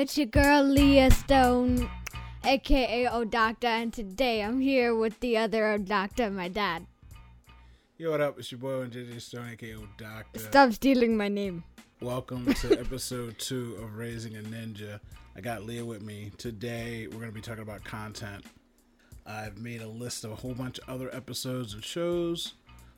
It's your girl Leah Stone, aka O Doctor, and today I'm here with the other O Doctor, my dad. Yo, what up? It's your boy JJ Stone, aka O Doctor. Stop stealing my name. Welcome to episode two of Raising a Ninja. I got Leah with me. Today, we're going to be talking about content. I've made a list of a whole bunch of other episodes and shows,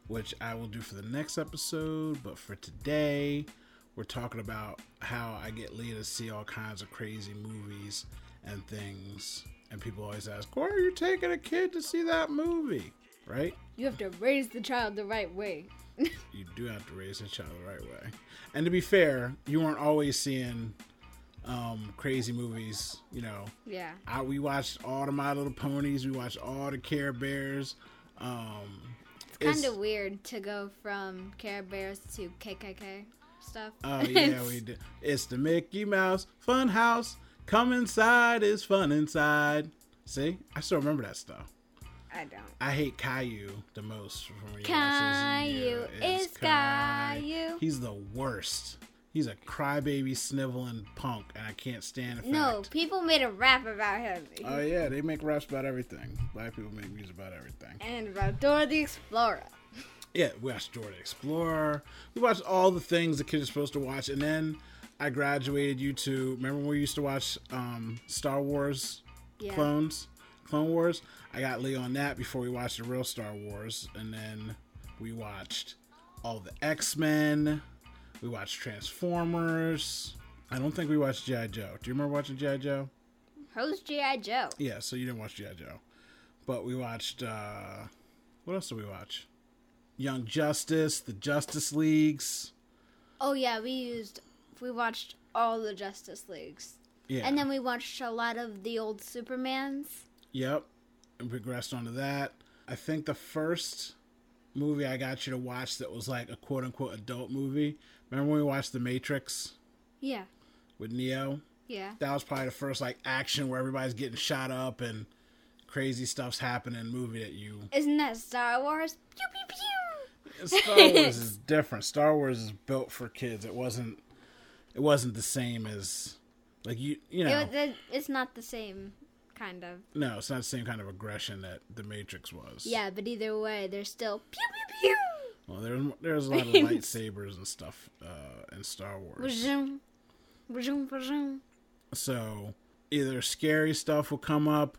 which I will do for the next episode. But for today, we're talking about how I get Leah to see all kinds of crazy movies and things. And people always ask, why are you taking a kid to see that movie? Right? You have to raise the child the right way. you do have to raise a child the right way. And to be fair, you weren't always seeing um, crazy movies. You know, Yeah. I, we watched all the My Little Ponies. We watched all the Care Bears. Um, It's kind of weird to go from Care Bears to KKK stuff. Oh yeah, we did. It's the Mickey Mouse Fun House. Come inside, it's fun inside. See, I still remember that stuff. I don't. I hate Caillou the most from when you watch Caillou is Caillou. He's the worst. He's a crybaby, sniveling punk, and I can't stand fact. No, people made a rap about him. Oh yeah, they make raps about everything. Black people make music about everything. and about Dora the Explorer. Yeah, we watched Dora the Explorer. We watched all the things the kids are supposed to watch, and then I graduated you to. Remember when we used to watch um, Star Wars Yeah. clones, Clone Wars? I got Leo on that before we watched the real Star Wars, and then we watched all the X Men. We watched Transformers. I don't think we watched GI Joe. Do you remember watching GI Joe? Who's G.I. Joe? Yeah, so you didn't watch GI Joe, but we watched. uh What else did we watch? Young Justice, the Justice Leagues. Oh yeah, we used we watched all the Justice Leagues. Yeah, And then we watched a lot of the old Supermans. yep, and progressed onto that. I think the first movie I got you to watch that was like a quote unquote adult movie. Remember when we watched The Matrix Yeah. with Neo? Yeah. That was probably the first like action where everybody's getting shot up and crazy stuff's happening movie that you Isn't that Star Wars? Pew pew pew. Star Wars is different. Star Wars is built for kids. It wasn't. It wasn't the same as like you. You know. It, it, it's not the same kind of. no, it's not the same kind of aggression that the Matrix was. Yeah, but either way, they're still pew pew pew. Well, there's there's a lot of lightsabers and stuff uh, in Star Wars. So either scary stuff will come up,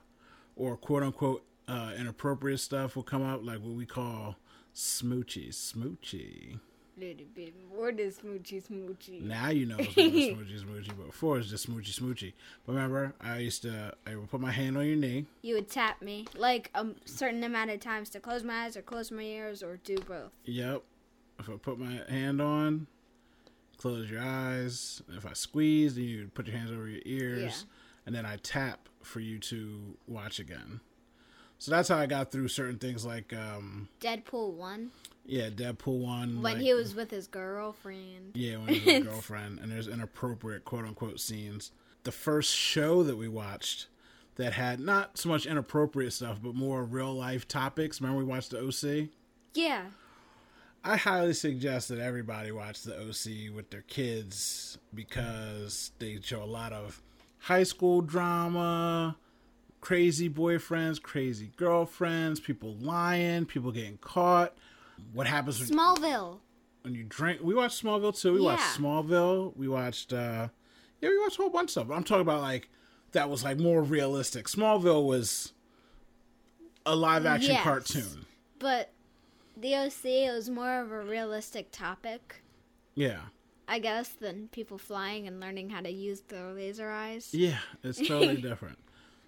or quote unquote uh, inappropriate stuff will come up, like what we call smoochy, smoochy. Little bit more than smoochy smoochy. Now you know it's really smoochy smoochy, but before it's just smoochy smoochy. But remember, I used to I would put my hand on your knee. You would tap me like a certain amount of times to close my eyes or close my ears or do both. Yep. If I put my hand on, close your eyes. If I squeeze, then you put your hands over your ears, Yeah. and then I tap for you to watch again. So that's how I got through certain things like um Deadpool one yeah, Deadpool one. when like- he was with his girlfriend. Yeah, when he was with his girlfriend, and there's inappropriate quote unquote scenes. The first show that we watched that had not so much inappropriate stuff, but more real life topics. Remember we watched the OC? Yeah. I highly suggest that everybody watch the OC with their kids because they show a lot of high school drama, crazy boyfriends, crazy girlfriends, people lying, people getting caught. What happens when, Smallville. when you drink? We watched Smallville too. We watched Smallville. We watched, uh, yeah, we watched a whole bunch of stuff. I'm talking about like that was like more realistic. Smallville was a live action Yes. cartoon. But the OC was more of a realistic topic, Yeah. I guess, than people flying and learning how to use their laser eyes. Yeah, it's totally different.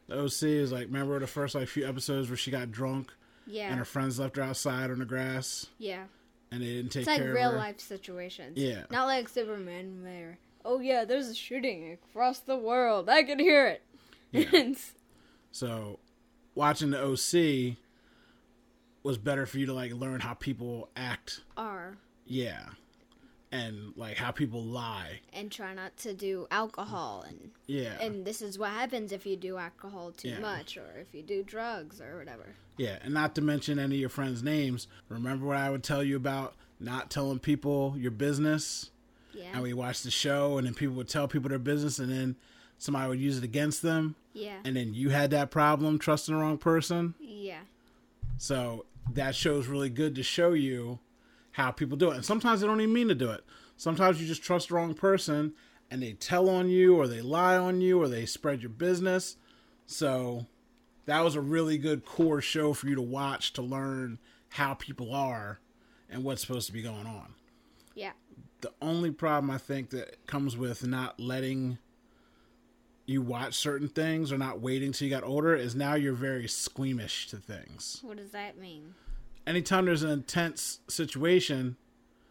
The OC is like, remember the first like few episodes where she got drunk Yeah. and her friends left her outside on the grass yeah. and they didn't take It's like care real of her. life situations. Yeah. Not like Superman where, oh yeah, there's a shooting across the world. I can hear it. Yeah. So, watching the OC was better for you to like learn how people act. Are. Yeah, and like how people lie. And try not to do alcohol and Yeah, and this is what happens if you do alcohol too Yeah. much or if you do drugs or whatever. yeah, and not to mention any of your friends' names. Remember what I would tell you about not telling people your business? Yeah. and we watched the show, and then people would tell people their business, and then somebody would use it against them, Yeah. and then you had that problem trusting the wrong person. Yeah. So that show's really good to show you how people do it. And sometimes they don't even mean to do it. Sometimes you just trust the wrong person and they tell on you or they lie on you or they spread your business. So that was a really good core show for you to watch to learn how people are and what's supposed to be going on. Yeah. The only problem I think that comes with not letting you watch certain things or not waiting till you got older is now you're very squeamish to things. What does that mean? Anytime there's an intense situation,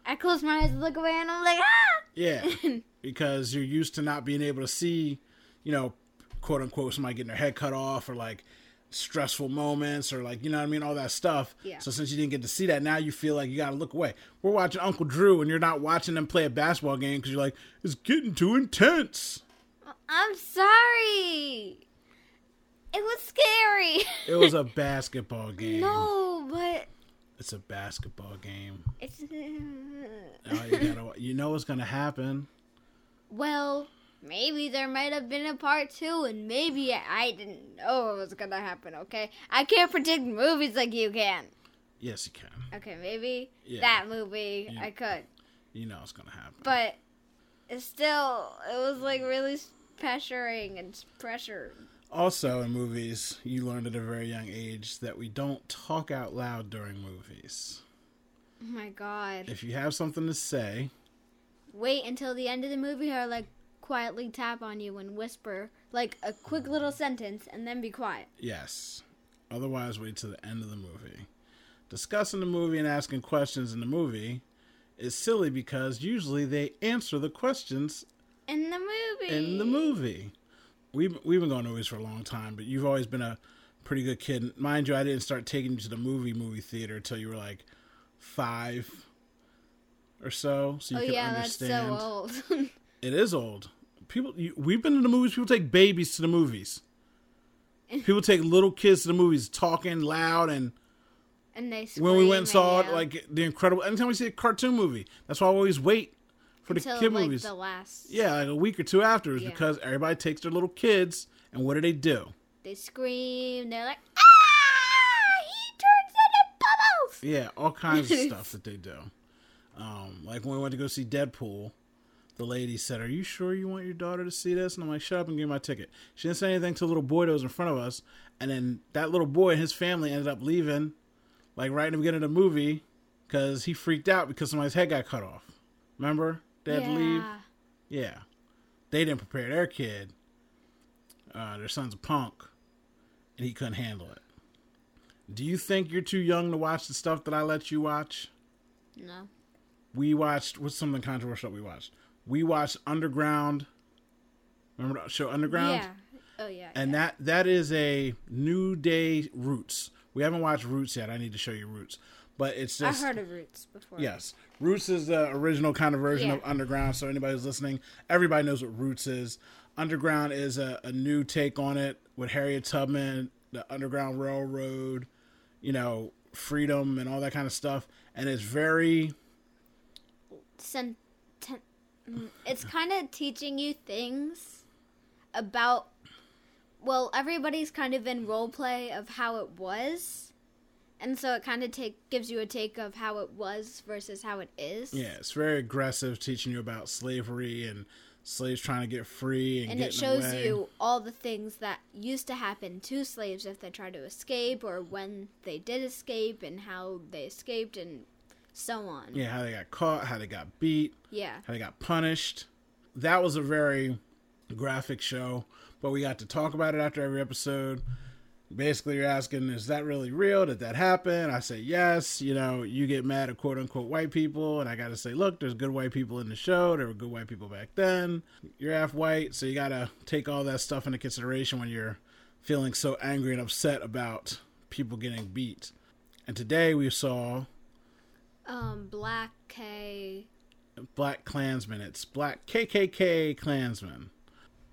I close my eyes, and look away, and I'm like, ah! yeah, because you're used to not being able to see, you know, quote unquote, somebody getting their head cut off or like stressful moments or like, you know what I mean, all that stuff. Yeah. So since you didn't get to see that, now you feel like you got to look away. We're watching Uncle Drew and you're not watching them play a basketball game because you're like, it's getting too intense. I'm sorry. It was scary. It was a basketball game. no, but It's a basketball game. it's. Oh, you, gotta, you know what's going to happen. well, maybe there might have been a part two, and maybe I didn't know it was gonna happen. Okay, I can't predict movies like you can. Yes, you can. Okay, maybe Yeah. that movie Yeah. I could, You know it's going to happen. but it's still it was like really pressuring and pressure. Also, in movies, you learned at a very young age that we don't talk out loud during movies. Oh my god! If you have something to say, Wait until the end of the movie, or like quietly tap on you and whisper like a quick little sentence, and then be quiet. yes. Otherwise, wait till the end of the movie. Discussing the movie and asking questions in the movie is silly because usually they answer the questions In the movie. in the movie. We've, we've been going to movies for a long time, but you've always been a pretty good kid. Mind you, I didn't start taking you to the movie movie theater until you were like five or so, so you Oh could yeah, that's understand. so old. It is old. People, you, we've been to the movies. People take babies to the movies. People take little kids to the movies, talking loud. And and they when we went and saw and it, like the incredible. Anytime we see a cartoon movie, that's why I always wait for the until kid like movies. the last. Yeah, like a week or two afterwards, Yeah. because everybody takes their little kids, and what do they do? They scream. They're like, ah! He turns into bubbles. Yeah, all kinds of stuff that they do. Um, like when we went to go see Deadpool, the lady said, "Are you sure you want your daughter to see this?" And I'm like, "Shut up and give me my ticket." She didn't say anything to the little boy that was in front of us, and then that little boy and his family ended up leaving, like right in the beginning of the movie, because he freaked out because somebody's head got cut off. Remember? Had yeah. leave. Yeah, they didn't prepare their kid. Uh, their son's a punk, and he couldn't handle it. Do you think you're too young to watch the stuff that I let you watch? No. We watched what's something controversial we watched. We watched Underground. Remember the show Underground? Yeah. Oh yeah. And yeah. that that is a New Day Roots. We haven't watched Roots yet. I need to show you Roots. But it's just heard of Roots before. Yes. Roots is the original kind of version Yeah. of Underground. So anybody who's listening, everybody knows what Roots is. Underground is a, a new take on it with Harriet Tubman, the Underground Railroad, you know, freedom and all that kind of stuff. And it's very Sen- mm, it's kind of teaching you things about. Well, everybody's kind of in role play of how it was, and so it kind of take gives you a take of how it was versus how it is. yeah, it's very aggressive, teaching you about slavery and slaves trying to get free and, and it shows away. you all the things that used to happen to slaves if they tried to escape or when they did escape and how they escaped and so on. yeah, how they got caught, how they got beat, Yeah. how they got punished. That was a very graphic show, but we got to talk about it after every episode. Basically, you're asking, is that really real? Did that happen? I say yes. You know, you get mad at quote unquote white people, and I got to say, look, there's good white people in the show. There were good white people back then. You're half white, so you got to take all that stuff into consideration when you're feeling so angry and upset about people getting beat. And today we saw Um, Black K. Black klansmen It's Black KKK Klansman,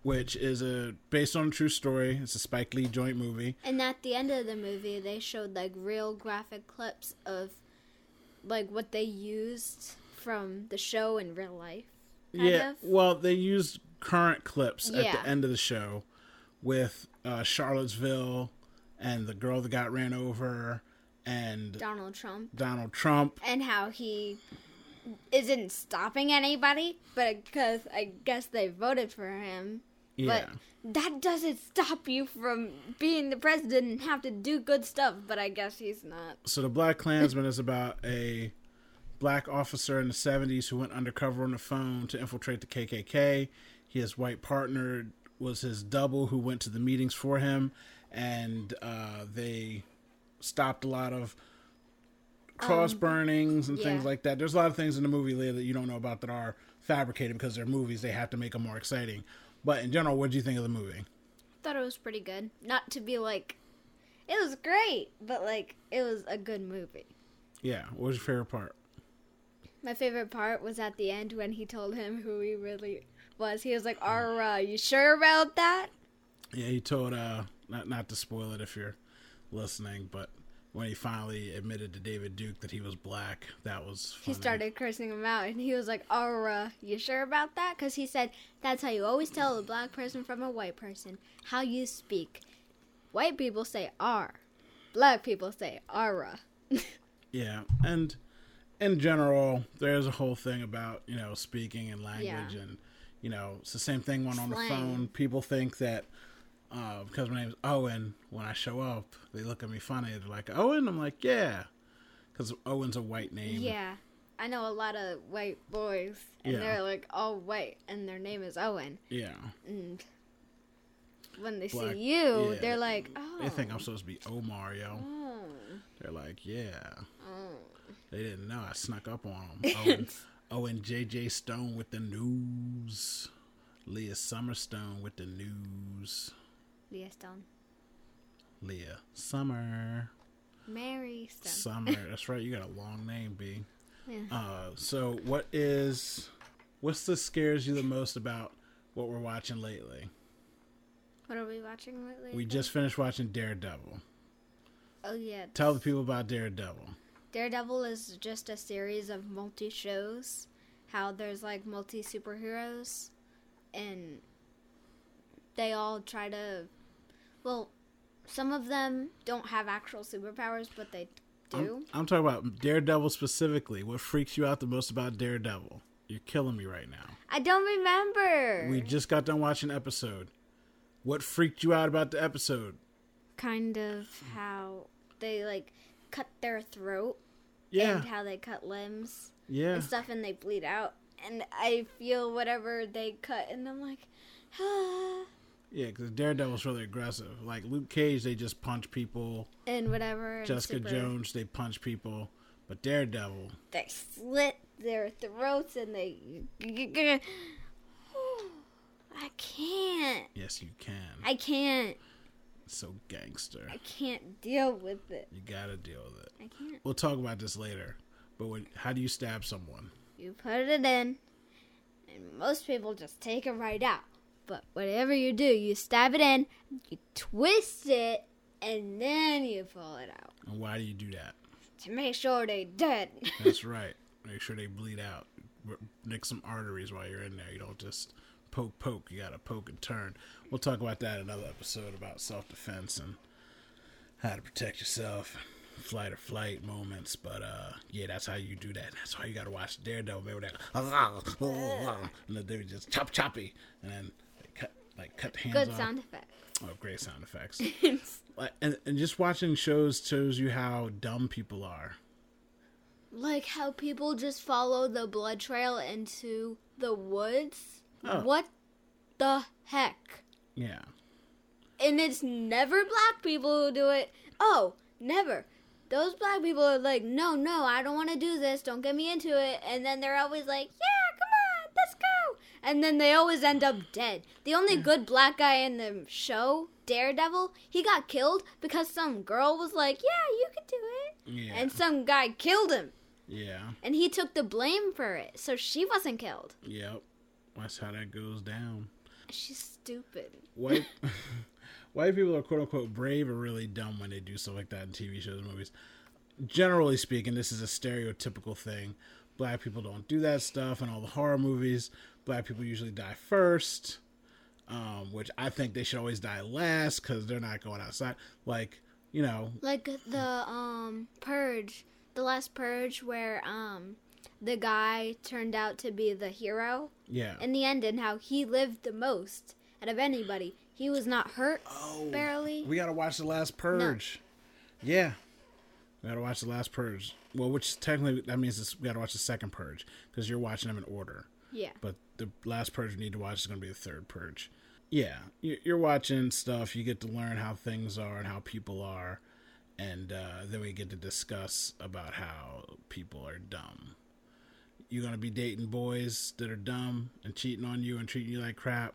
which is a based on a true story. It's a Spike Lee joint movie. And at the end of the movie, they showed like real graphic clips of like what they used from the show in real life. Yeah, of. well, they used current clips at the end of the show with uh, Charlottesville and the girl that got ran over and Donald Trump Donald Trump. and how he isn't stopping anybody, but because I guess they voted for him. Yeah. But that doesn't stop you from being the president and have to do good stuff. But I guess he's not. So the Black Klansman is about a black officer in the 70s who went undercover on the phone to infiltrate the KKK. His white partner was his double who went to the meetings for him, and uh, they stopped a lot of cross burnings and things like that. There's a lot of things in the movie Leah, that you don't know about that are fabricated because they're movies. They have to make them more exciting. But in general, what did you think of the movie? I thought it was pretty good. Not to be like, it was great, but like it was a good movie. Yeah, what was your favorite part? My favorite part was at the end when he told him who he really was. He was like, "Are uh, you sure about that?" Yeah, he told uh not not to spoil it if you're listening, but when he finally admitted to David Duke that he was black, that was He started cursing him out, and he was like, "Are uh, you sure about that?" Because he said that's how you always tell a black person from a white person how you speak. White people say "are," black people say "ara." Yeah, and in general, there's a whole thing about you know speaking and language, Yeah. and you know it's the same thing when on the phone. People think that uh, because my name's Owen, when I show up, they look at me funny. They're like Owen. I'm like yeah, because Owen's a white name. yeah, I know a lot of white boys, and Yeah. they're like all white, and their name is Owen. yeah. And when they Black- see you, yeah. they're like, "Oh." They think I'm supposed to be Omar, yo. oh. They're like, yeah. oh. They didn't know. I snuck up on them. Owen, Owen JJ Stone with the news. Leah Summerstone with the news. Leah Stone. Leah Summer. Mary Stone. Summer. That's right. You got a long name, B. Yeah. Uh, so what is what's the scares you the most about what we're watching lately? What are we watching lately? We just finished watching Daredevil. Oh yeah. Tell the people about Daredevil. Daredevil is just a series of multi shows. How there's like multi superheroes, and they all try to. Well, some of them don't have actual superpowers, but they do. I'm, I'm talking about Daredevil specifically. What freaks you out the most about Daredevil? You're killing me right now. I don't remember. We just got done watching an episode. What freaked you out about the episode? kind of how they like cut their throat Yeah, and how they cut limbs yeah, and stuff and they bleed out and I feel whatever they cut and I'm like ah, yeah. Because Daredevil's really aggressive. Like Luke Cage, they just punch people. and whatever Jessica Jones, they punch people. But Daredevil, they slit their throats and they I can't yes, you can. I can't so gangster. I can't deal with it You gotta deal with it. I can't We'll talk about this later. But when, how do you stab someone? You put it in, and most people just take it right out. But whatever you do, you stab it in, you twist it, and then you pull it out And why do you do that? to make sure they dead. That's right. Make sure they bleed out. Nick some arteries while you're in there. You don't just poke, poke. You gotta poke and turn. We'll talk about that in another episode about self defense and how to protect yourself, flight or flight moments. But uh, yeah, that's how you do that. That's why you gotta watch Daredevil. Remember that? And then they just chop choppy, and then like cut the hands Good off. sound effect. Oh, great sound effects. And, and just watching shows shows you how dumb people are. like how people just follow the blood trail into the woods. Oh. What the heck? Yeah. and it's never black people who do it. Oh, never. Those black people are like, no, no, I don't want to do this. Don't get me into it. And then they're always like, yeah, come on, let's go. And then they always end up dead. The only good black guy in the show, Daredevil, he got killed because some girl was like, yeah, you can do it. Yeah. And some guy killed him. yeah. And he took the blame for it. So she wasn't killed. Yep. That's how that goes down. She's stupid. White white people are quote unquote brave or really dumb when they do stuff like that in TV shows and movies. Generally speaking, this is a stereotypical thing, black people don't do that stuff. And all the horror movies, black people usually die first, um, which I think they should always die last because they're not going outside. Like, you know, Like the um purge, the last purge where um the guy turned out to be the hero yeah. in the end and how he lived the most out of anybody. He was not hurt Oh, barely. We gotta watch the last purge. Yeah, we gotta watch the last purge. Well, which technically that means we gotta watch the second purge because you're watching them in order. Yeah. But the last purge you need to watch is gonna be the third purge. Yeah, you- you're watching stuff. You get to learn how things are and how people are, and uh, then we get to discuss about how people are dumb. You're gonna be dating boys that are dumb and cheating on you and treating you like crap.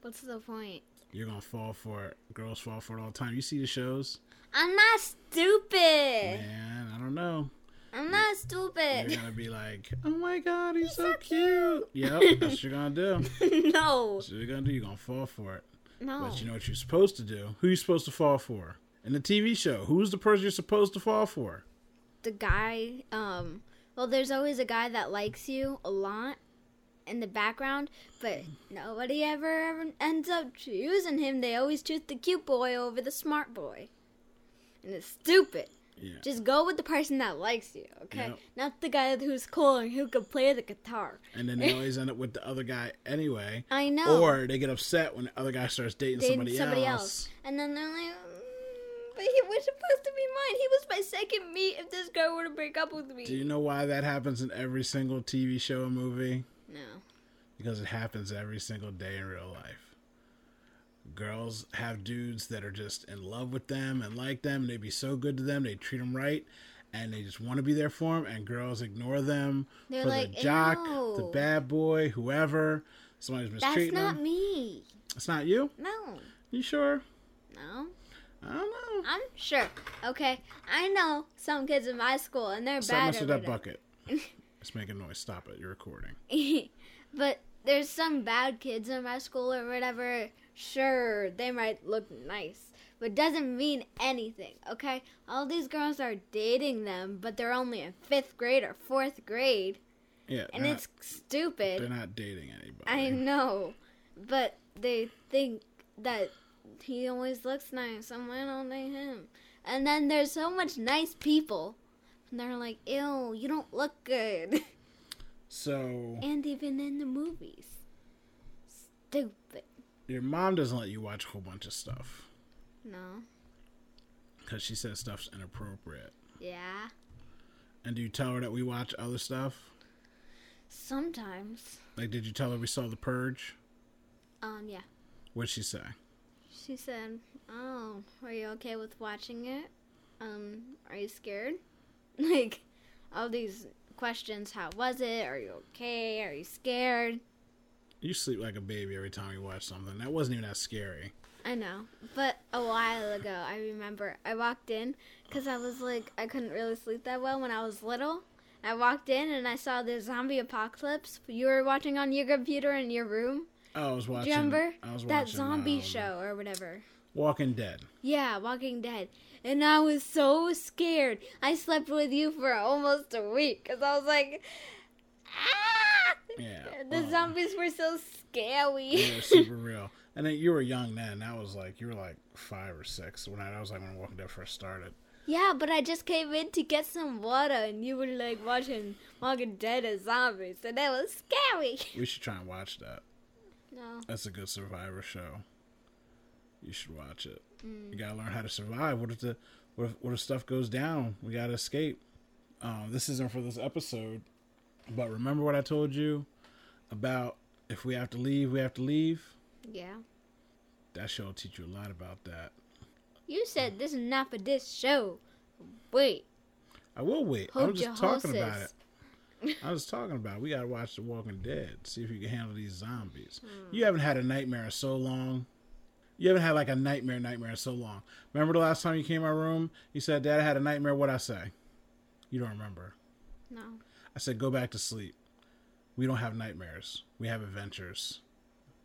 What's the point? You're gonna fall for it. Girls fall for it all the time. You see the shows? I'm not stupid. Man, I don't know. I'm not stupid. You're gonna be like, oh my god, he's, so, so cute. Yep, that's what you're gonna do. no. That's what you're gonna do. You're gonna fall for it. No. But you know what you're supposed to do? Who you supposed to fall for? In the TV show, who's the person you're supposed to fall for? the guy um well there's always a guy that likes you a lot in the background but nobody ever, ever ends up choosing him they always choose the cute boy over the smart boy and it's stupid Yeah. just go with the person that likes you okay Yep. not the guy who's cool and who can play the guitar And then they always end up with the other guy anyway. i know Or they get upset when the other guy starts dating, Dating somebody, somebody else. else. and then they're like "Mm, but he was supposed to be mine he was my second meet if this girl were to break up with me Do you know why that happens in every single TV show and movie? no because it happens every single day in real life. Girls have dudes that are just in love with them and like them. They be so good to them. They treat them right, and they just want to be there for them. And girls ignore them They're for like, the jock, the bad boy, whoever. Somebody's mistreating that's not them. me It's not you. no You sure? No, I don't know. I'm sure. Okay, I know some kids in my school and they're Stop bad. messing or that bucket. it's making noise. Stop it. You're recording. but there's some bad kids in my school or whatever. Sure, they might look nice, but doesn't mean anything. Okay, all these girls are dating them, but they're only in fifth grade or fourth grade, Yeah, and they're it's not, stupid. they're not dating anybody. I know, but they think that he always looks nice. and why don't they him? And then there's so much nice people, and they're like, "Ew, you don't look good." So and even in the movies, stupid. Your mom doesn't let you watch a whole bunch of stuff No, because she says stuff's inappropriate. yeah, And do you tell her that we watch other stuff? sometimes. Like, did you tell her we saw The Purge? Um, yeah. What'd she say? She said, "Oh, are you okay with watching it? Um, are you scared? like, all these questions. How was it? Are you okay? Are you scared? You sleep like a baby every time you watch something. That wasn't even that scary. I know, but a while ago, I remember I walked in because I was like, I couldn't really sleep that well when I was little. I walked in and I saw the zombie apocalypse. You were watching on your computer in your room. Oh, I was Do watching. you remember I was that zombie um, show or whatever? Walking Dead. Yeah, Walking Dead. And I was so scared. I slept with you for almost a week because I was like, ah! Yeah. The oh, zombies were so scary. They were super real. And then you were young then. That was like you were like five or six when I, that was like when Walking Dead first started. Yeah, but I just came in to get some water, and you were like watching Walking Dead as zombies, and that was scary. We should try and watch that. No, That's a good Survivor show. You should watch it. Mm. You gotta learn how to survive. What if the what if, what if stuff goes down? We gotta escape. Um, this isn't for this episode, but remember what I told you about if we have to leave, we have to leave. yeah. That show will teach you a lot about that. You said this is not for this show. Wait, I will wait. hold I'm just talking about it. I was talking about it. we gotta watch The Walking Dead. See if you can handle these zombies. Hmm. You haven't had a nightmare in so long. You haven't had like a nightmare nightmare in so long. Remember the last time you came in my room? You said, "Dad, I had a nightmare." What'd I say? You don't remember? No. I said, "Go back to sleep." We don't have nightmares. We have adventures.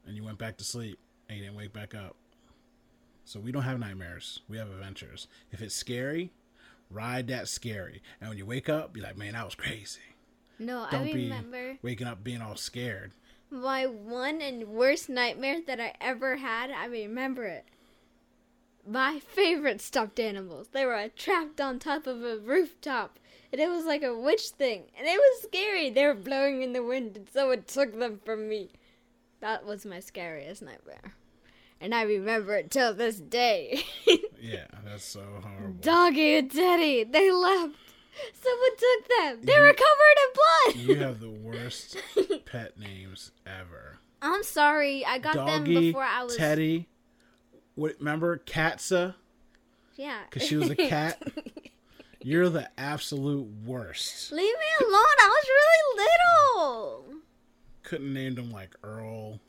And you went back to sleep and you didn't wake back up. So we don't have nightmares. We have adventures. If it's scary, ride that scary. And when you wake up, be like, "Man, that was crazy." No, Don't I be remember waking up being all scared. my one and worst nightmare that I ever had. I remember it. My favorite stuffed animals. They were trapped on top of a rooftop, and it was like a witch thing, and it was scary. They were blowing in the wind, and someone took them from me. That was my scariest nightmare, and I remember it till this day. Yeah, that's so horrible. Doggy and Teddy, they left. Someone took them. They were covered in blood. You have the worst pet names ever. I'm sorry. I got them before I was. Teddy. What? Remember Katsa? Yeah. Because she was a cat. You're the absolute worst. Leave me alone. I was really little. Couldn't name them like Earl,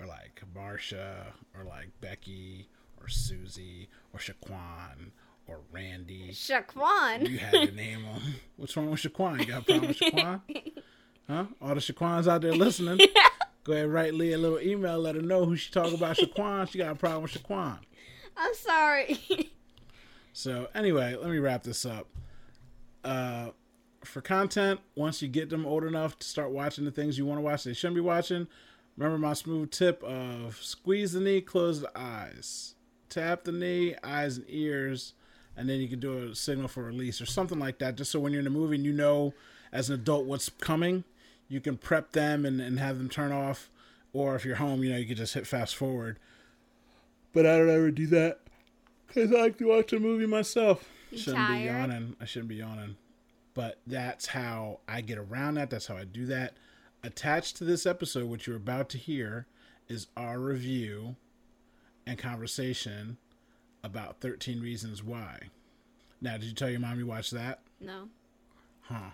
or like Marsha, or like Becky, or Susie, or Shaquan, or Randy. Shaquan. You had to name them. What's wrong with Shaquan? You got a problem with Shaquan? Huh? All the Shaquans out there listening? Go ahead, write Leah a little email. Let her know who she talking about. Shaquan. She got a problem with Shaquan. I'm sorry. So anyway, let me wrap this up. Uh, for content, once you get them old enough to start watching the things you want to watch, they shouldn't be watching. Remember my smooth tip of squeeze the knee, close the eyes, tap the knee, eyes and ears, and then you can do a signal for release or something like that. Just so when you're in the movie and you know as an adult what's coming, you can prep them and, and have them turn off. Or if you're home, you know you can just hit fast forward. But I don't ever do that because I like to watch a movie myself. You shouldn't be yawning. I shouldn't be yawning. But that's how I get around that. That's how I do that. Attached to this episode, what you're about to hear, is our review and conversation about 13 Reasons Why. Now, did you tell your mom you watched that? no. Huh.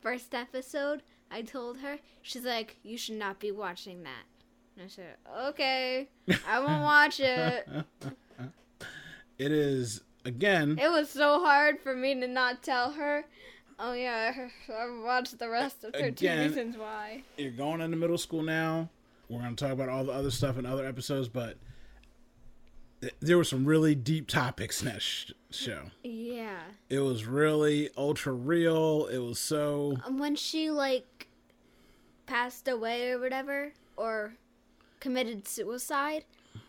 First episode, I told her. She's like, "You should not be watching that." And I said, "Okay, I won't watch it." It is, again, It was so hard for me to not tell her. Oh yeah, I watched the rest of Thirteen Again- Reasons Why. you're going into middle school now. We're going to talk about all the other stuff in other episodes, but th- there were some really deep topics in that sh- show. Yeah. It was really ultra real. It was so Um, when she like passed away or whatever or committed suicide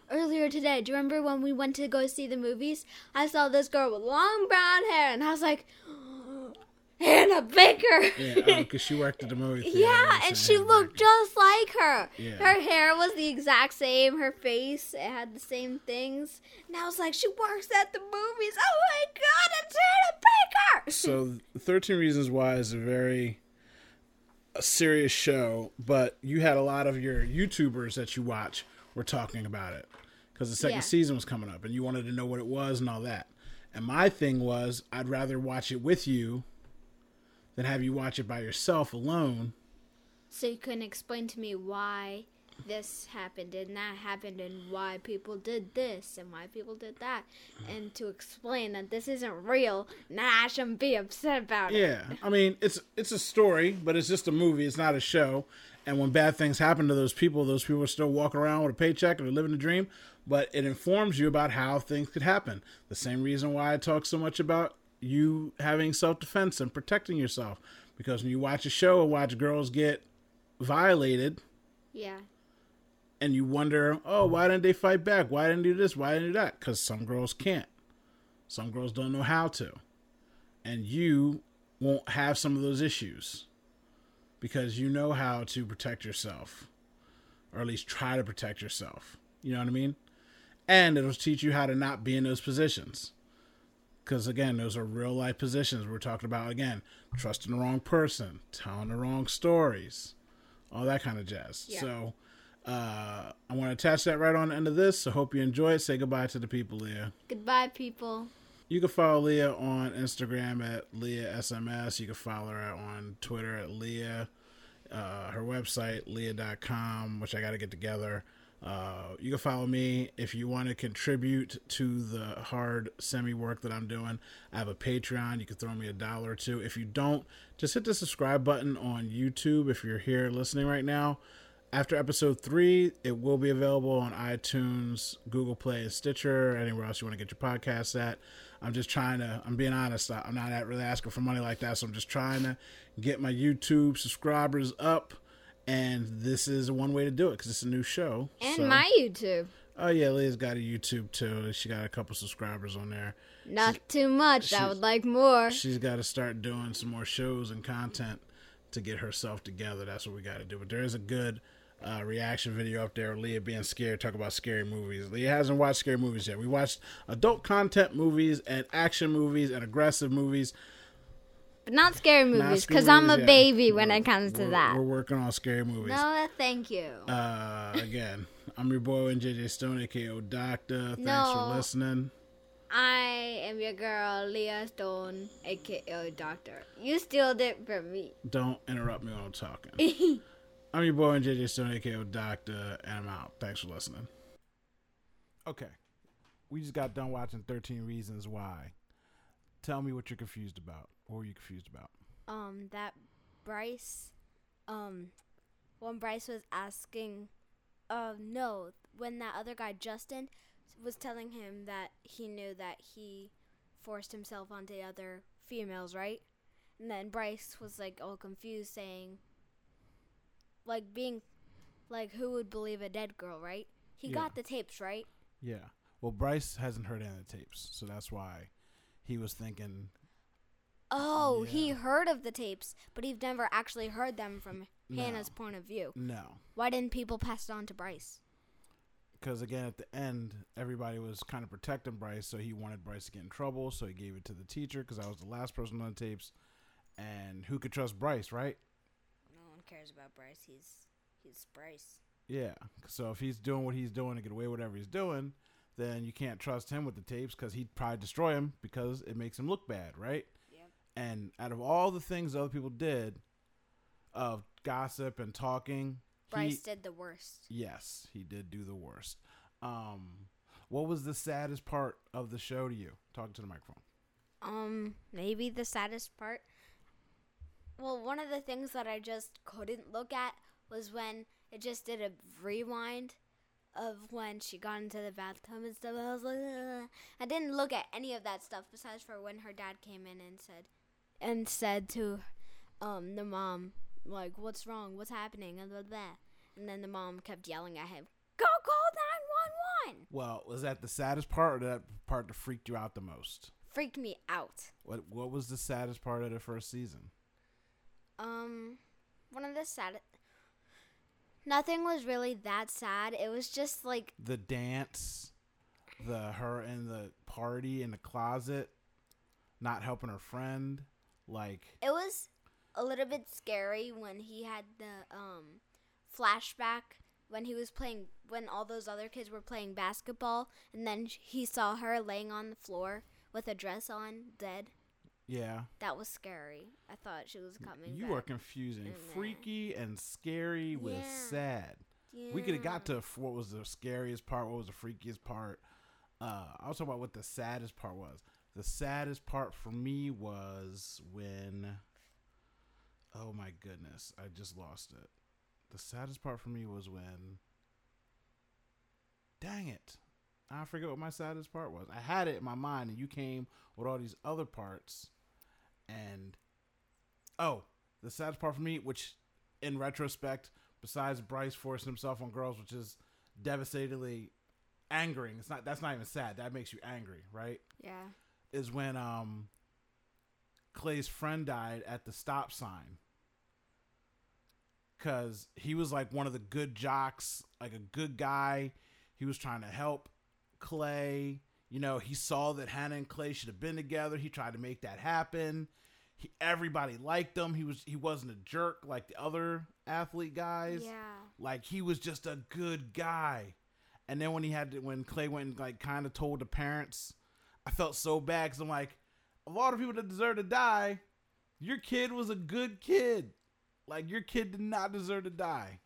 earlier today do you remember when we went to go see the movies i saw this girl with long brown hair and i was like hannah baker yeah, oh, because she worked at the movie theater. Yeah, and she looked just like her. Yeah. Her hair was the exact same. Her face, it had the same things. And I was like, she works at the movies. Oh my god, it's Hannah Baker! So, Thirteen Reasons Why is a very a serious show, but you had a lot of your YouTubers that you watch were talking about it because the second Yeah. season was coming up, and you wanted to know what it was and all that. And my thing was, I'd rather watch it with you than have you watch it by yourself alone. So you couldn't explain to me why this happened and that happened and why people did this and why people did that. And to explain that this isn't real, nah, I shouldn't be upset about it. Yeah, I mean it's it's a story, but it's just a movie. It's not a show. And when bad things happen to those people, those people are still walking around with a paycheck and they're living a dream. But it informs you about how things could happen. The same reason why I talk so much about you having self defense and protecting yourself, because when you watch a show and watch girls get violated, Yeah. and you wonder, oh, why didn't they fight back? Why didn't they do this? Why didn't they do that? Because some girls can't. Some girls don't know how to. And you won't have some of those issues because you know how to protect yourself, or at least try to protect yourself. You know what I mean? And it'll teach you how to not be in those positions. Because again, those are real life positions. We're talking about, again, trusting the wrong person, telling the wrong stories, all that kind of jazz. Yeah. So, uh, I want to attach that right on the end of this. So, hope you enjoy it. Say goodbye to the people, Leah. Goodbye, people. You can follow Leah on Instagram at Leah SMS. You can follow her on Twitter at Leah. Uh, her website, leah.com, which I got to get together. Uh, you can follow me if you want to contribute to the hard semi work that I'm doing. I have a Patreon. You can throw me a dollar or two. If you don't, just hit the subscribe button on YouTube if you're here listening right now. after episode three, it will be available on iTunes, Google Play, and Stitcher, anywhere else you want to get your podcasts at. I'm just trying to, I'm being honest, I'm not really asking for money like that, so I'm just trying to get my YouTube subscribers up, and this is one way to do it because it's a new show. And so- my YouTube. Oh, yeah, Leah's got a YouTube too. She got a couple subscribers on there. Not too much. I would like more. She's got to start doing some more shows and content to get herself together. That's what we got to do. But there is a good uh, reaction video up there Leah being scared, talk about scary movies. Leah hasn't watched scary movies yet. We watched adult content movies and action movies and aggressive movies. But not scary movies, because I'm a yet. baby when We're- it comes to that. We're working on scary movies. No, thank you. Uh, again, I'm your boy NJJ Stone, aka Doctor. Thanks No. for listening. I am your girl, Leah Stone, aka Doctor. You stealed it from me. Don't interrupt me when I'm talking. I'm your boy JJ Stone, aka Doctor, and I'm out. Thanks for listening. Okay, we just got done watching 13 Reasons Why. Tell me what you're confused about. What were you confused about? um, that Bryce, um, when Bryce was asking, uh, no, when that other guy, Justin, was telling him that he knew that he forced himself onto other females, right? And then Bryce was like all confused, saying, like being, like who would believe a dead girl, right? He Yeah. got the tapes, right? Yeah. Well, Bryce hasn't heard any of the tapes, so that's why he was thinking. Oh, he heard of the tapes, but he've never actually heard them from No. Hannah's point of view. No. Why didn't people pass it on to Bryce? Because again, at the end, everybody was kind of protecting Bryce, so he wanted Bryce to get in trouble, so he gave it to the teacher because I was the last person on the tapes. And who could trust Bryce, right? Cares about Bryce. He's he's Bryce. Yeah. So if he's doing what he's doing to get away with whatever he's doing, then you can't trust him with the tapes because he'd probably destroy him because it makes him look bad, right? Yep. And out of all the things other people did, of gossip and talking, Bryce he, did the worst. yes, he did do the worst. Um, what was the saddest part of the show to you? Talking to the microphone. Um, maybe the saddest part. Well, one of the things that I just couldn't look at was when it just did a rewind of when she got into the bathtub and stuff. I was like, "Ugh." I didn't look at any of that stuff besides for when her dad came in and said, and said to, um, the mom, like, "What's wrong? What's happening?" And blah blah. And then the mom kept yelling at him, "Go call nine one one!" Well, was that the saddest part or that part that freaked you out the most? Freaked me out. What What was the saddest part of the first season? Um, one of the sad. Nothing was really that sad. It was just like the dance, the her in the party in the closet, not helping her friend, like it was a little bit scary when he had the um flashback when he was playing when all those other kids were playing basketball and then he saw her laying on the floor with a dress on dead. Yeah. That was scary. I thought she was coming. You are confusing freaky and scary with Yeah. sad. We could have got to what was the scariest part, what was the freakiest part. Uh, I was talking about what the saddest part was. The saddest part for me was when. Oh my goodness, I just lost it. The saddest part for me was when. Dang it. I forget what my saddest part was. I had it in my mind, and you came with all these other parts. And. Oh, the saddest part for me, which in retrospect, besides Bryce forcing himself on girls, which is devastatingly angering. It's not that's not even sad. That makes you angry, right? Yeah. Is when um Clay's friend died at the stop sign. Cause he was like one of the good jocks, like a good guy. He was trying to help Clay. You know, he saw that Hannah and Clay should have been together. He tried to make that happen. He, everybody liked him. He was he wasn't a jerk like the other athlete guys. Yeah. Like he was just a good guy. And then when he had to, when Clay went and like kind of told the parents, I felt so bad because I'm like, a lot of people that deserve to die, your kid was a good kid. Like your kid did not deserve to die.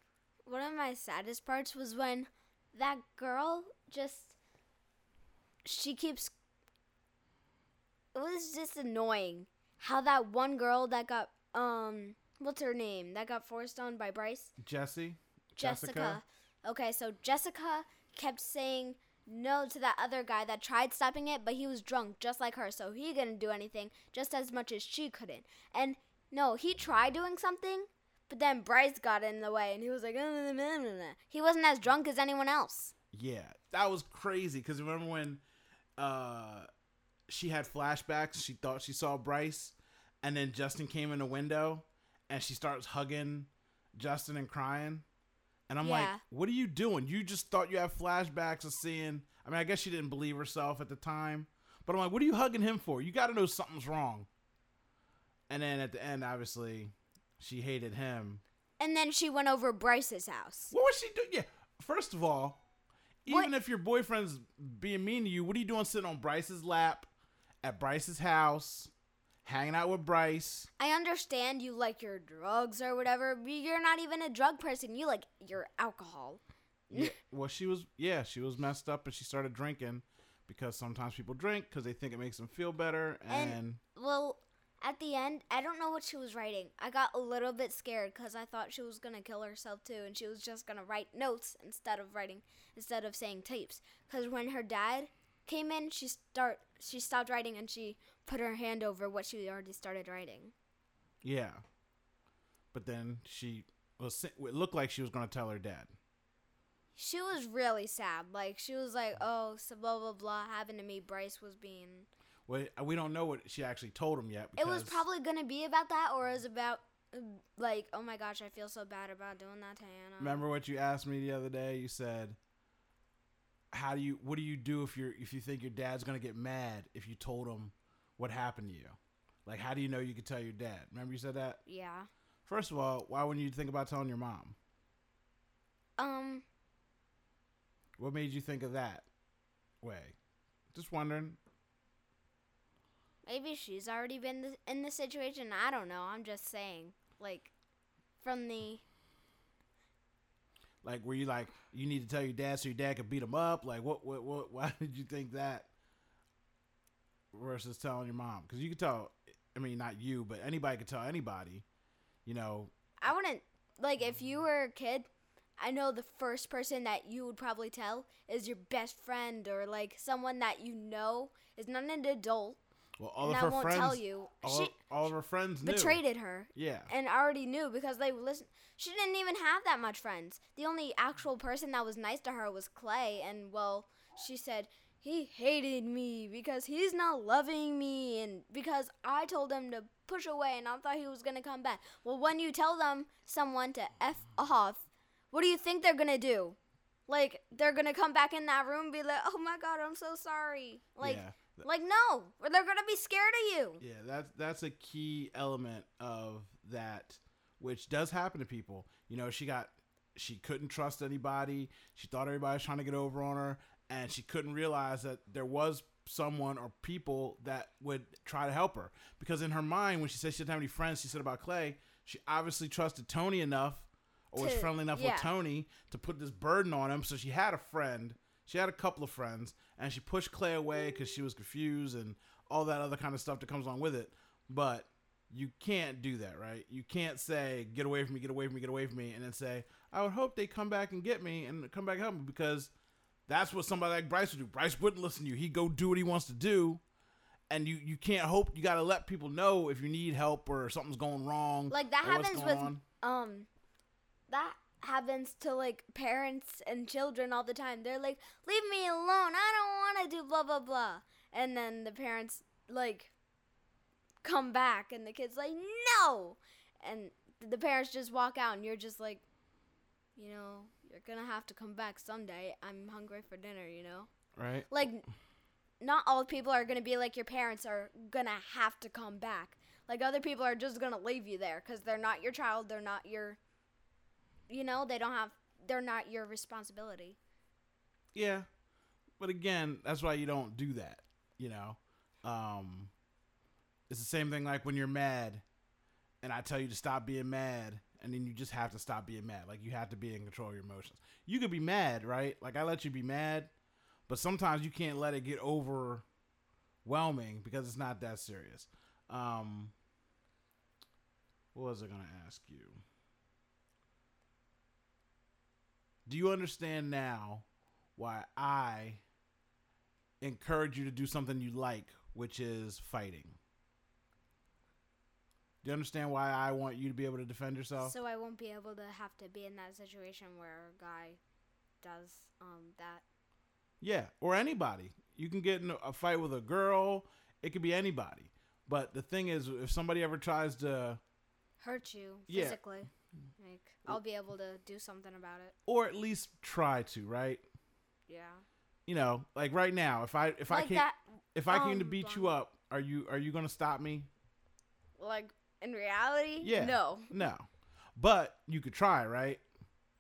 One of my saddest parts was when that girl just she keeps it was just annoying how that one girl that got um what's her name that got forced on by Bryce Jesse, Jessica. Jessica? Okay, so Jessica kept saying no to that other guy that tried stopping it, but he was drunk just like her, so he couldn't do anything just as much as she couldn't. And no, he tried doing something, but then Bryce got in the way and he was like, "Uh, nah, nah, nah, nah." he wasn't as drunk as anyone else. Yeah, that was crazy. Because remember when uh, she had flashbacks? She thought she saw Bryce, and then Justin came in the window, and she starts hugging Justin and crying. And I'm like, "What are you doing? You just thought you had flashbacks of seeing." I mean, I guess she didn't believe herself at the time, but I'm like, "What are you hugging him for? You got to know something's wrong." And then at the end, obviously, she hated him. And then she went over Bryce's house. What was she doing? Yeah. First of all, even What- if your boyfriend's being mean to you, what are you doing sitting on Bryce's lap at Bryce's house, hanging out with Bryce? I understand you like your drugs or whatever, but you're not even a drug person. You like your alcohol. Yeah. well, she was. Yeah, she was messed up, and she started drinking because sometimes people drink because they think it makes them feel better, and, And well, at the end, I don't know what she was writing. I got a little bit scared because I thought she was gonna kill herself too, and she was just gonna write notes instead of writing, instead of saying tapes. Because when her dad came in, she start she stopped writing and she put her hand over what she already started writing. yeah. But then she was. It looked like she was going to tell her dad. She was really sad. Like she was like, "Oh, so blah blah blah happened to me." Bryce was being. Well, we don't know what she actually told him yet. It was probably gonna be about that, or it was about uh, like, "Oh my gosh, I feel so bad about doing that to Hannah." Remember what you asked me the other day? You said, "How do you? What do you do if you're if you think your dad's gonna get mad if you told him what happened to you? Like, how do you know you could tell your dad? Remember you said that? Yeah. First of all, why wouldn't you think about telling your mom? Um. What made you think of that way? Just wondering. Maybe she's already been th- in the situation. I don't know. I'm just saying. Like, from the. Like, were you like you need to tell your dad so your dad could beat him up? Like, what? What? What? Why did you think that? Versus telling your mom, because you could tell. I mean, not you, but anybody could tell anybody. You know, I wouldn't. Like, if you were a kid, I know the first person that you would probably tell is your best friend or, like, someone that you know is not an adult, well, all And of I her won't friends. tell you. All, She- all of her friends knew. betrayed her. Yeah. And already knew because they listen. She didn't even have that much friends. The only actual person that was nice to her was Clay, and well, she said he hated me because he's not loving me, and because I told him to push away, and I thought he was gonna come back. Well, when you tell them someone to f off, what do you think they're gonna do? Like they're gonna come back in that room and be like, "Oh my god, I'm so sorry." Like, Yeah. Like no, or they're gonna be scared of you. Yeah, that's that's a key element of that, which does happen to people. You know, she got she couldn't trust anybody. She thought everybody was trying to get over on her, and she couldn't realize that there was someone or people that would try to help her. Because in her mind, when she said she didn't have any friends, she said about Clay, she obviously trusted Tony enough or was friendly enough yeah. with Tony to put this burden on him. So she had a friend. She had a couple of friends, and she pushed Clay away because she was confused and all that other kind of stuff that comes along with it. But you can't do that, right? You can't say, get away from me, get away from me, get away from me, and then say, I would hope they come back and get me and come back and help me because that's what somebody like Bryce would do. Bryce wouldn't listen to you. He'd go do what he wants to do. And you, you can't hope, you got to let people know if you need help or something's going wrong. like that happens with on. um that happens to like parents and children all the time. They're like leave me alone. I don't want to do blah blah blah. And then the parents like come back and the kids like no. And the parents just walk out and you're just like you know you're gonna have to come back someday. I'm hungry for dinner you know? Right? like not all people are going to be like your parents are going to have to come back. Like other people are just going to leave you there cuz they're not your child. They're not your you know they don't have they're not your responsibility Yeah. But again, that's why you don't do that, you know? Um, it's the same thing like when you're mad and I tell you to stop being mad and then you just have to stop being mad. Like you have to be in control of your emotions. You could be mad, right? Like I let you be mad, but sometimes you can't let it get overwhelming because it's not that serious. Um, what was I to ask you? Do you understand now why I encourage you to do something you like, which is fighting? Do you understand why I want you to be able to defend yourself? So I won't be able to have to be in that situation where a guy does um that. Yeah, or anybody. You can get in a fight with a girl. It could be anybody. But the thing is, if somebody ever tries to, hurt you Yeah. Like I'll be able to do something about it. or at least try to, right? Yeah. You know, like right now, if I if I like can't that if I came to um, beat you up, are you are you gonna stop me? like in reality? Yeah. No. No. But you could try, right?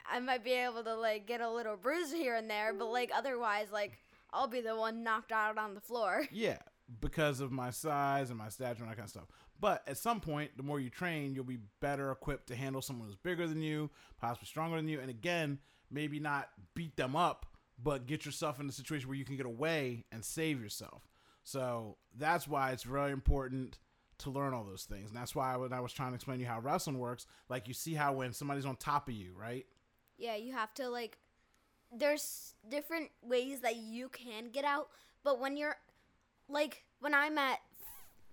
I might be able to like get a little bruise here and there, but like otherwise like I'll be the one knocked out on the floor. Yeah, because of my size and my stature and that kind of stuff. But at some point, the more you train, you'll be better equipped to handle someone who's bigger than you, possibly stronger than you, and again, maybe not beat them up, but get yourself in a situation where you can get away and save yourself. So that's why it's very important to learn all those things. And that's why when I was trying to explain to you how wrestling works, like you see how when somebody's on top of you, right? Yeah, you have to like there's different ways that you can get out, but when you're like when I'm at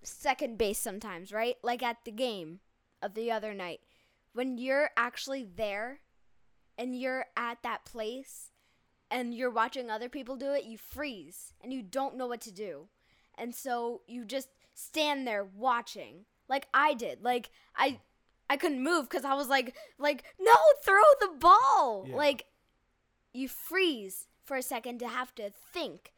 second base sometimes, right? Like at the game of the other night, when you're actually there and you're at that place and you're watching other people do it, you freeze and you don't know what to do. And so you just stand there watching. Like I did. Like I I couldn't move cuz I was like like no, throw the ball. Yeah. Like you freeze for a second to have to think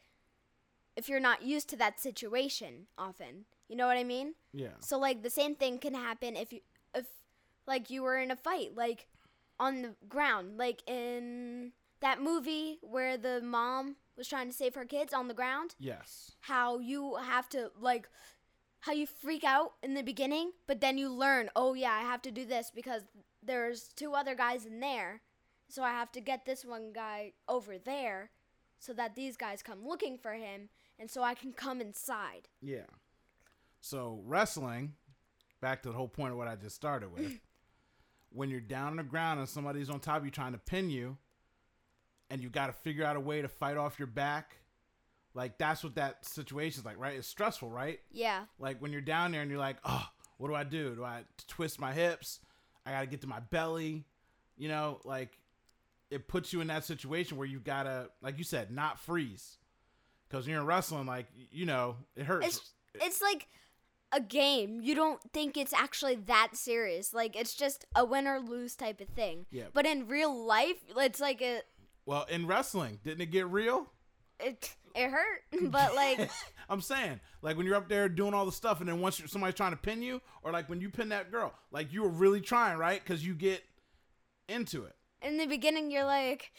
if you're not used to that situation often. You know what I mean? Yeah. So like the same thing can happen if you if like you were in a fight like on the ground like in that movie where the mom was trying to save her kids on the ground Yes. how you have to like how you freak out in the beginning but then you learn oh yeah I have to do this because there's two other guys in there so I have to get this one guy over there so that these guys come looking for him and so I can come inside Yeah. So wrestling, back to the whole point of what I just started with. when you're down on the ground and somebody's on top of you trying to pin you, and you got to figure out a way to fight off your back, like that's what that situation's like, right? It's stressful, right? yeah Like when you're down there and you're like, oh, what do I do? Do I twist my hips? I got to get to my belly. You know, like it puts you in that situation where you got to, like you said, not freeze. Because you're in wrestling, like, you know, it hurts. it's it's like a game. You don't think it's actually that serious. Like it's just a win or lose type of thing. Yeah. But in real life, it's like a Well, in wrestling, didn't it get real? it it hurt, but like I'm saying, like when you're up there doing all the stuff, and then once you're, somebody's trying to pin you, or like when you pin that girl, like you were really trying, right? Because you get into it. in the beginning, you're like,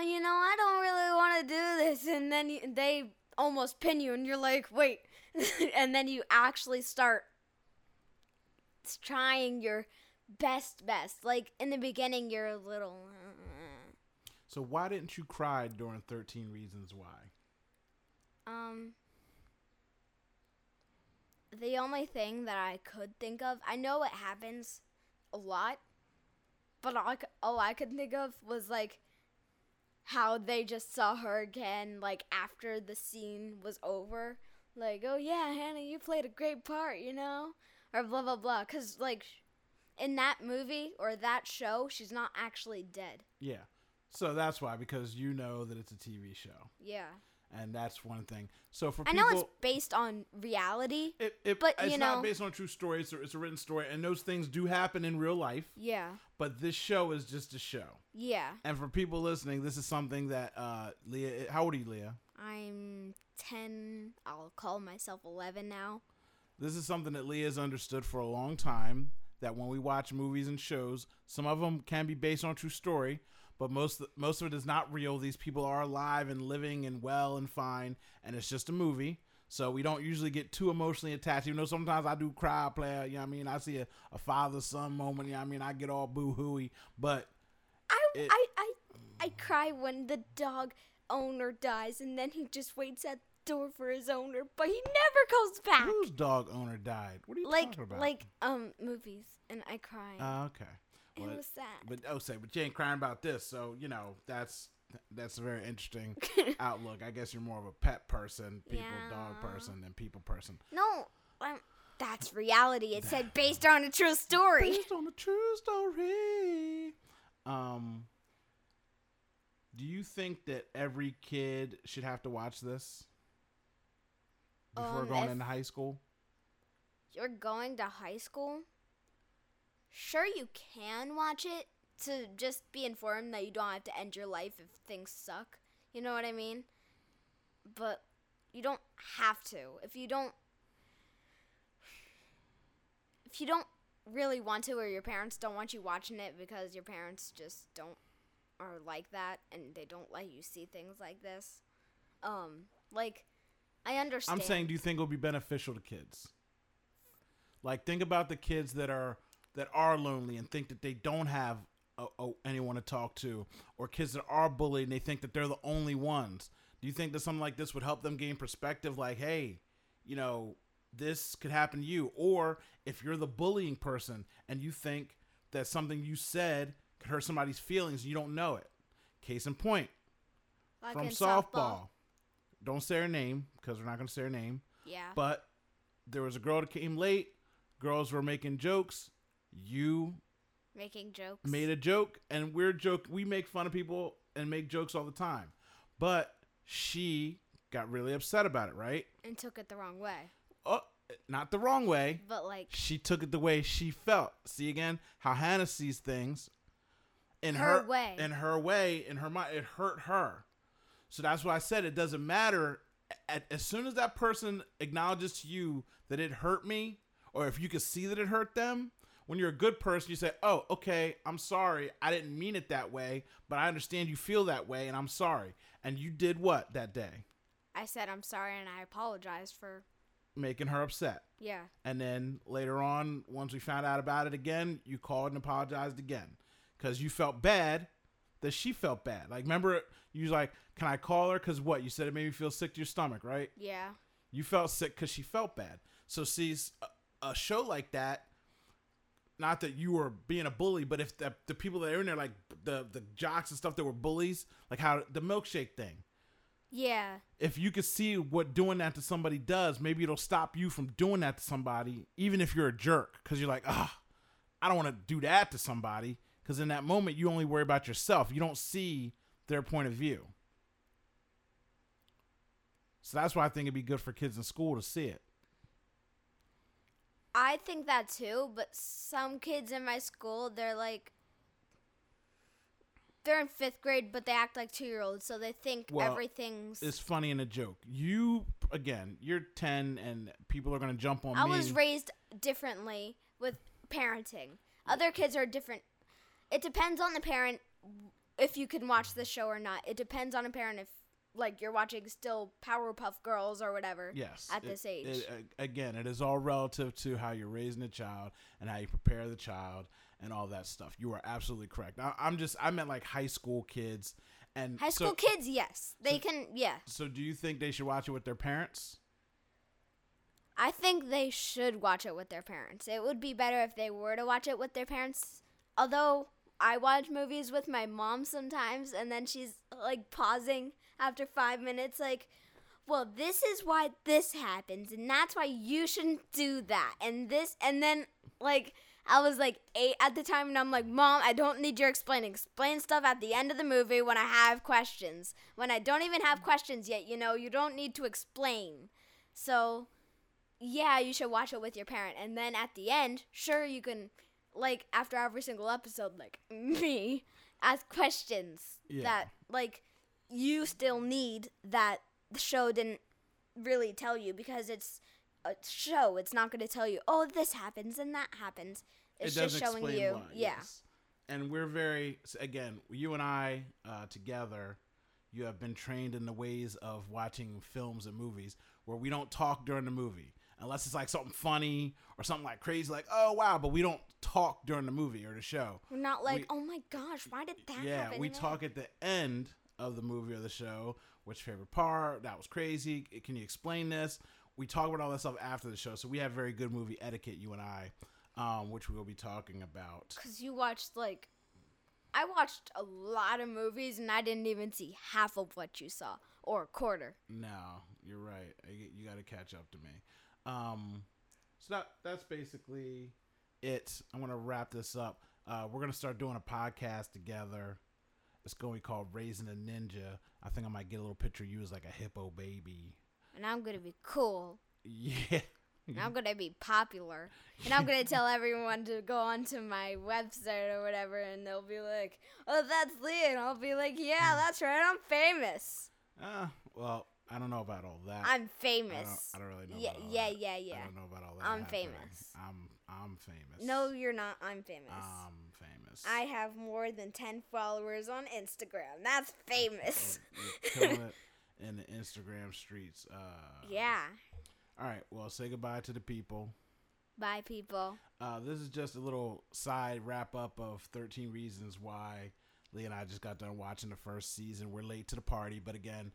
you know, I don't really want to do this, and then you, they almost pin you, and you're like, wait, and then you actually start trying your best best. Like in the beginning, you're a little. So why didn't you cry during 13 Reasons Why? Um, the only thing that I could think of, I know it happens a lot, but all I, all I could think of was like how they just saw her again, like after the scene was over. Like, oh yeah, Hannah, you played a great part, you know? Or blah, blah, blah. Because, like, in that movie or that show, she's not actually dead. Yeah. So that's why, because you know that it's a TV show, Yeah. And that's one thing. So for I people, know it's based on reality. it, it, but, it's you not based on a true story. It's a, it's a written story, and those things do happen in real life. Yeah. But this show is just a show. Yeah. And for people listening, this is something that uh, Leah. How old are you, Leah? I'm 10. I'll call myself 11 now. This is something that Leah has understood for a long time. That when we watch movies and shows, some of them can be based on a true story, but most most of it is not real. These people are alive and living and well and fine, and it's just a movie. So we don't usually get too emotionally attached. Even though sometimes I do cry, play. You know what I mean? I see a, a father son moment. You know what I mean? I get all boo hooey, but I, It- I, I, I cry when the dog owner dies and then he just waits at the door for his owner, but he never comes back. whose dog owner died? What are you Like, talking about? like, um, movies. And I cry. Uh, okay. It But- was sad. But oh, say, but you ain't crying about this, so you know that's that's a very interesting outlook. I guess you're more of a pet person, people dog person, than people person. No, um, that's reality. It said based on a true story. Based on a true story. Um, do you think that every kid should have to watch this before Um, going into high school? You're going to high school? Sure, you can watch it to just be informed that you don't have to end your life if things suck. You know what I mean? But you don't have to. If you don't if you don't really want to or your parents don't want you watching it because your parents just don't are like that and they don't let you see things like this. Um like I understand. I'm saying, do you think it would be beneficial to kids? Like, think about the kids that are that are lonely and think that they don't have a, a, anyone to talk to, or kids that are bullied and they think that they're the only ones. Do you think that something like this would help them gain perspective? Like, hey, you know, this could happen to you, or if you're the bullying person and you think that something you said could hurt somebody's feelings, and you don't know it. Case in point, like from in softball. Don't say her name because we're not going to say her name. Yeah. But there was a girl that came late. Girls were making jokes. You making jokes. made a joke, and we're joke. We make fun of people and make jokes all the time. But she got really upset about it, right? and took it the wrong way. Oh, not the wrong way. But like She took it the way she felt. See again how Hannah sees things in Her her, way. In her way, in her mind, it hurt her. So that's why I said it doesn't matter. At, as soon as that person acknowledges to you that it hurt me, or if you can see that it hurt them, when you're a good person, you say, "Oh, okay, I'm sorry. I didn't mean it that way, but I understand you feel that way, and I'm sorry." And you did what that day? I said I'm sorry and I apologized for Making her upset. yeah. And then later on, once we found out about it again, you called and apologized again because you felt bad that she felt bad. Like, remember, you was like, "Can I call her?" Because what you said it made me feel sick to your stomach, right? Yeah. You felt sick because she felt bad. So, see, a show like that. Not that you were being a bully, but if the, the people that are in there, like the the jocks and stuff that were bullies, like how the milkshake thing, Yeah. if you could see what doing that to somebody does, maybe it'll stop you from doing that to somebody, even if you're a jerk, because you're like, ah, I don't want to do that to somebody. Because in that moment, you only worry about yourself. You don't see their point of view. So that's why I think it'd be good for kids in school to see it. I think that too, but some kids in my school, they're like they're in 5th grade, but they act like 2-year-olds, so they think Well, everything's It's funny and a joke. You again, you're 10, and people are gonna jump on I me. was raised differently with parenting. Other kids are different. It depends on the parent if you can watch the show or not. It depends on a parent if like you're watching still Powerpuff Girls or whatever. Yes. At it- this age. it- again, it is all relative to how you're raising the child and how you prepare the child and all that stuff. You are absolutely correct. I, I'm just I meant like high school kids and High so- school kids, yes. They can yeah. So do you think they should watch it with their parents? I think they should watch it with their parents. It would be better if they were to watch it with their parents. Although I watch movies with my mom sometimes, and then she's like pausing after five minutes, like, well, this is why this happens, and that's why you shouldn't do that. And this, and then, like, I was like eight at the time, and I'm like, Mom, I don't need your explaining. Explain stuff at the end of the movie when I have questions. When I don't even have questions yet, you know, you don't need to explain. So, yeah, you should watch it with your parent. And then at the end, sure, you can, like, after every single episode, like me, ask questions Yeah. that, like, you still need that the show didn't really tell you because it's a show. It's not going to tell you, oh, this happens and that happens. It's just showing you. why, yeah. yes. And we're very again, you and I uh, together. You have been trained in the ways of watching films and movies where we don't talk during the movie unless it's like something funny or something like crazy, like oh wow, but we don't talk during the movie or the show. We're not like, We- oh my gosh, why did that yeah, happen? we talk at the end of the movie or the show. Which favorite part? That was crazy. Can you explain this? We talk about all that stuff after the show, so we have very good movie etiquette. You and I, um, which we will be talking about. Because you watched, like, I watched a lot of movies and I didn't even see half of what you saw, or a quarter. No, you're right. You, you got to catch up to me. Um, so that that's basically it. I'm gonna wrap this up. Uh, we're gonna start doing a podcast together. It's going to be called Raising a Ninja. I think I might get a little picture of you as like a hippo baby. And I'm going to be cool. Yeah. And I'm going to be popular. And I'm going to tell everyone to go onto my website or whatever, and they'll be like, oh, that's Leah. And I'll be like, yeah, that's right. I'm famous. Uh, well, I don't know about all that. I'm I famous. don't, I don't really know. Yeah, about all yeah, that. yeah, I yeah. don't know about all that. I'm happening. famous. I'm I'm famous. No, you're not. I'm famous. I'm famous. I have more than 10 followers on Instagram. That's famous. Killing it in the Instagram streets. Uh, yeah. All right. Well, say goodbye to the people. Bye, people. Uh, this is just a little side wrap up of 13 reasons why Lee and I just got done watching the first season. We're late to the party, but again,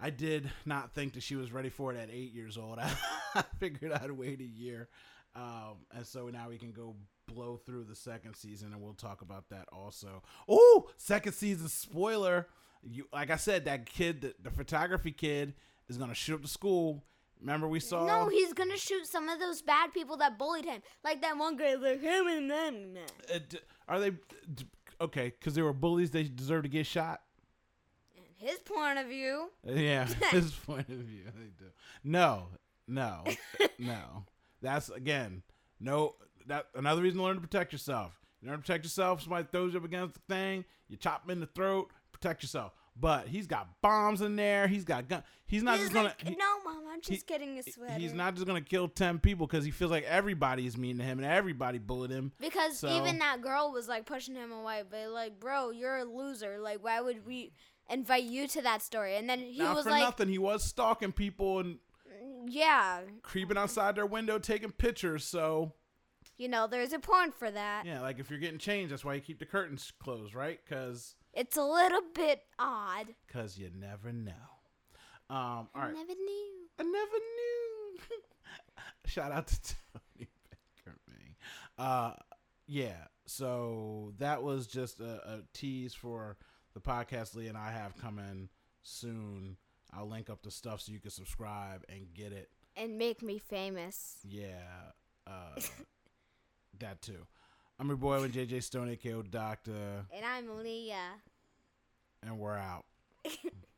I did not think that she was ready for it at eight years old. I figured I'd wait a year. Um, and so now we can go blow through the second season and we'll talk about that also. Oh, second season spoiler. You like I said, that kid, the, the photography kid, is gonna shoot up the school. Remember we saw No, he's gonna shoot some of those bad people that bullied him. Like that one guy, like him and them. Uh, d- are they d- okay? Because they were bullies, they deserve to get shot. In his point of view. Yeah, his point of view, they do. No, no, no. That's again, no. That another reason to learn to protect yourself. You learn to protect yourself. Somebody throws you up against the thing, you chop him in the throat. Protect yourself. But he's got bombs in there. He's got gun. He's not He's just gonna. he- no, mom, I'm just he- getting a sweater. He's not just gonna kill ten people because he feels like everybody is mean to him and everybody bullied him. Because So- even that girl was like pushing him away, but like, bro, you're a loser. Like, why would we invite you to that story? And then he Not was for like, nothing. He was stalking people and yeah, creeping outside their window, taking pictures. So you know, there's a point for that. yeah, like if you're getting changed, that's why you keep the curtains closed, right? Because It's a little bit odd. because you never know. Um, all I right, never knew. I never knew. Shout out to Tony Baker, me. Uh, yeah. So that was just a, a tease for the podcast Lee and I have coming soon. I'll link up the stuff so you can subscribe and get it. And make me famous. Yeah, uh, that too. I'm your boy, with JJ Stone, aka Doctor, And I'm Leah. and we're out.